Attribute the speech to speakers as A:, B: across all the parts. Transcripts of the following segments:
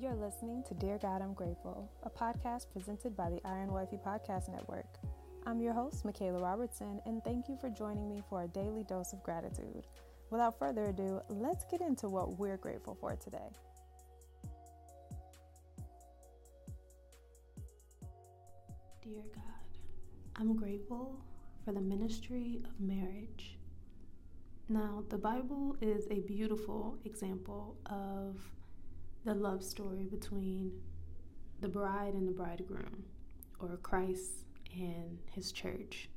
A: You're listening to Dear God, I'm Grateful, a podcast presented by the Iron Wifey Podcast Network. I'm your host, Michaela Robertson, and thank you for joining me for a daily dose of gratitude. Without further ado, let's get into what we're grateful for today.
B: Dear God, I'm grateful for the ministry of marriage. Now, the Bible is a beautiful example of the love story between the bride and the bridegroom, or Christ and his church.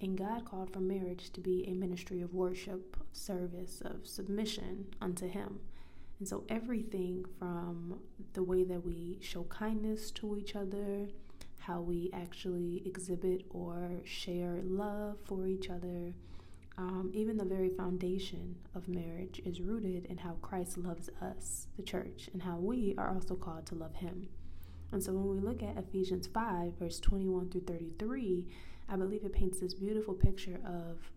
B: And God called for marriage to be a ministry of worship, of service, of submission unto Him. And so, everything from the way that we show kindness to each other, how we actually exhibit or share love for each other, um, even the very foundation of marriage is rooted in how Christ loves us, the church, and how we are also called to love Him. And so when we look at Ephesians 5, verse 21 through 33, I believe it paints this beautiful picture of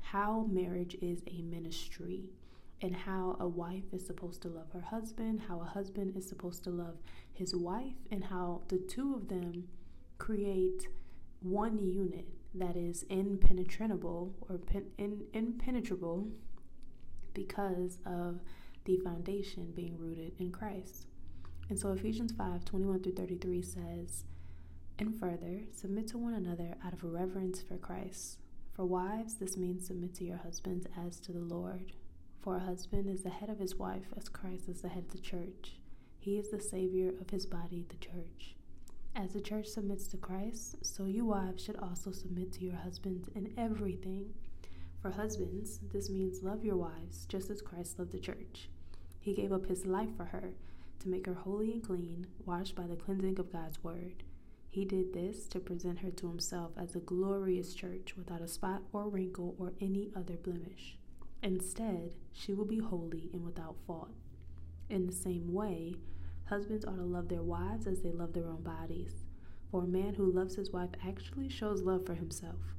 B: how marriage is a ministry and how a wife is supposed to love her husband, how a husband is supposed to love his wife, and how the two of them create one unit that is impenetrable or pen, in, impenetrable because of the foundation being rooted in Christ. And so Ephesians 5 21 through 33 says, And further, submit to one another out of reverence for Christ. For wives, this means submit to your husbands as to the Lord. For a husband is the head of his wife, as Christ is the head of the church. He is the Savior of his body, the church. As the church submits to Christ, so you wives should also submit to your husbands in everything. For husbands, this means love your wives just as Christ loved the church. He gave up his life for her to make her holy and clean, washed by the cleansing of God's word. He did this to present her to himself as a glorious church without a spot or wrinkle or any other blemish. Instead, she will be holy and without fault. In the same way, Husbands ought to love their wives as they love their own bodies. For a man who loves his wife actually shows love for himself.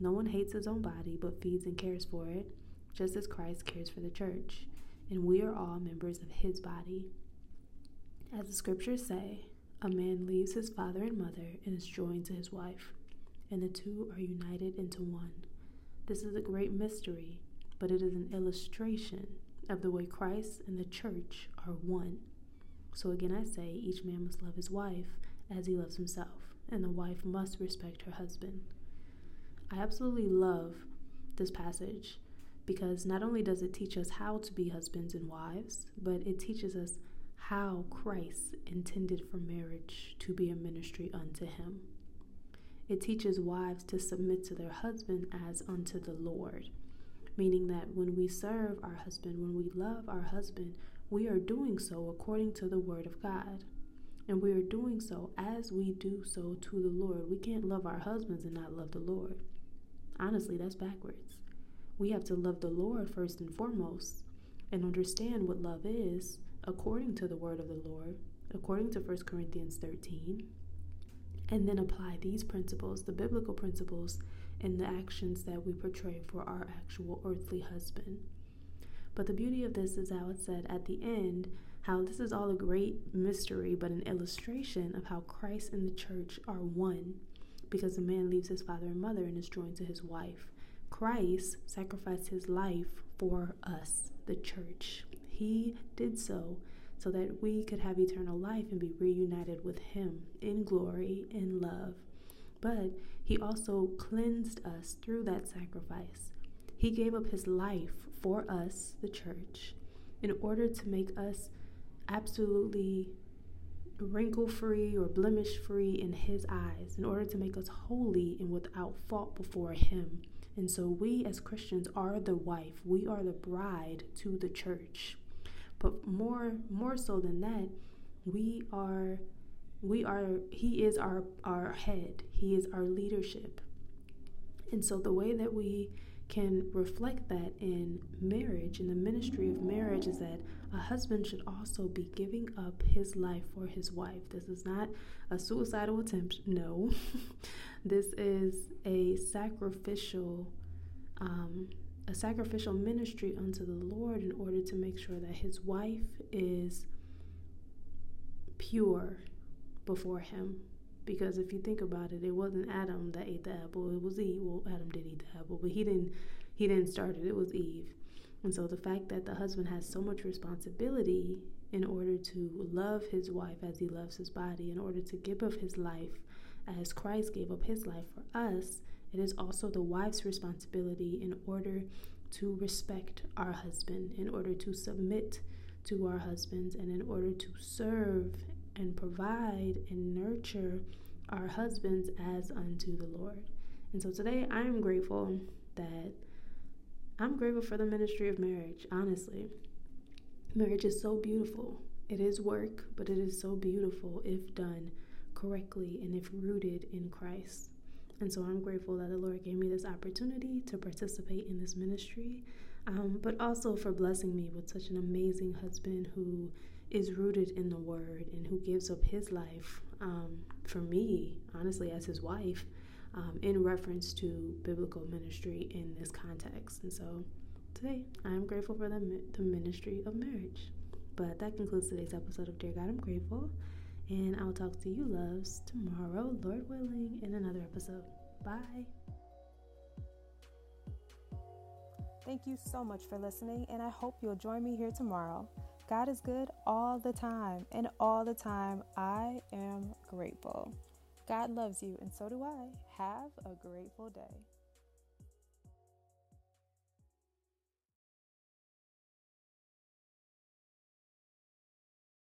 B: No one hates his own body, but feeds and cares for it, just as Christ cares for the church. And we are all members of his body. As the scriptures say, a man leaves his father and mother and is joined to his wife, and the two are united into one. This is a great mystery, but it is an illustration of the way Christ and the church are one. So again, I say each man must love his wife as he loves himself, and the wife must respect her husband. I absolutely love this passage because not only does it teach us how to be husbands and wives, but it teaches us how Christ intended for marriage to be a ministry unto him. It teaches wives to submit to their husband as unto the Lord, meaning that when we serve our husband, when we love our husband, we are doing so according to the Word of God. And we are doing so as we do so to the Lord. We can't love our husbands and not love the Lord. Honestly, that's backwards. We have to love the Lord first and foremost and understand what love is according to the word of the Lord, according to 1 Corinthians 13, and then apply these principles, the biblical principles, in the actions that we portray for our actual earthly husband. But the beauty of this is how it said at the end how this is all a great mystery, but an illustration of how Christ and the church are one. Because a man leaves his father and mother and is joined to his wife. Christ sacrificed his life for us, the church. He did so so that we could have eternal life and be reunited with him in glory and love. But he also cleansed us through that sacrifice. He gave up his life for us, the church, in order to make us absolutely wrinkle free or blemish free in his eyes, in order to make us holy and without fault before him. And so we as Christians are the wife, we are the bride to the church. But more more so than that, we are we are he is our our head. He is our leadership. And so the way that we can reflect that in marriage, in the ministry of marriage, is that a husband should also be giving up his life for his wife. This is not a suicidal attempt, no. this is a sacrificial. Um, a sacrificial ministry unto the Lord in order to make sure that his wife is pure before Him. Because if you think about it, it wasn't Adam that ate the apple; it was Eve. Well, Adam did eat the apple, but he didn't. He didn't start it. It was Eve. And so the fact that the husband has so much responsibility in order to love his wife as he loves his body, in order to give up his life as Christ gave up his life for us, it is also the wife's responsibility in order to respect our husband, in order to submit to our husbands, and in order to serve and provide and nurture our husbands as unto the Lord. And so today I am grateful that I'm grateful for the ministry of marriage, honestly. Marriage is so beautiful. It is work, but it is so beautiful if done correctly and if rooted in Christ. And so I'm grateful that the Lord gave me this opportunity to participate in this ministry, um, but also for blessing me with such an amazing husband who is rooted in the Word and who gives up his life um, for me, honestly, as his wife, um, in reference to biblical ministry in this context. And so today I am grateful for the, the ministry of marriage. But that concludes today's episode of Dear God, I'm Grateful. And I'll talk to you, loves, tomorrow, Lord willing, in another episode. Bye.
A: Thank you so much for listening, and I hope you'll join me here tomorrow. God is good all the time, and all the time I am grateful. God loves you, and so do I. Have a grateful day.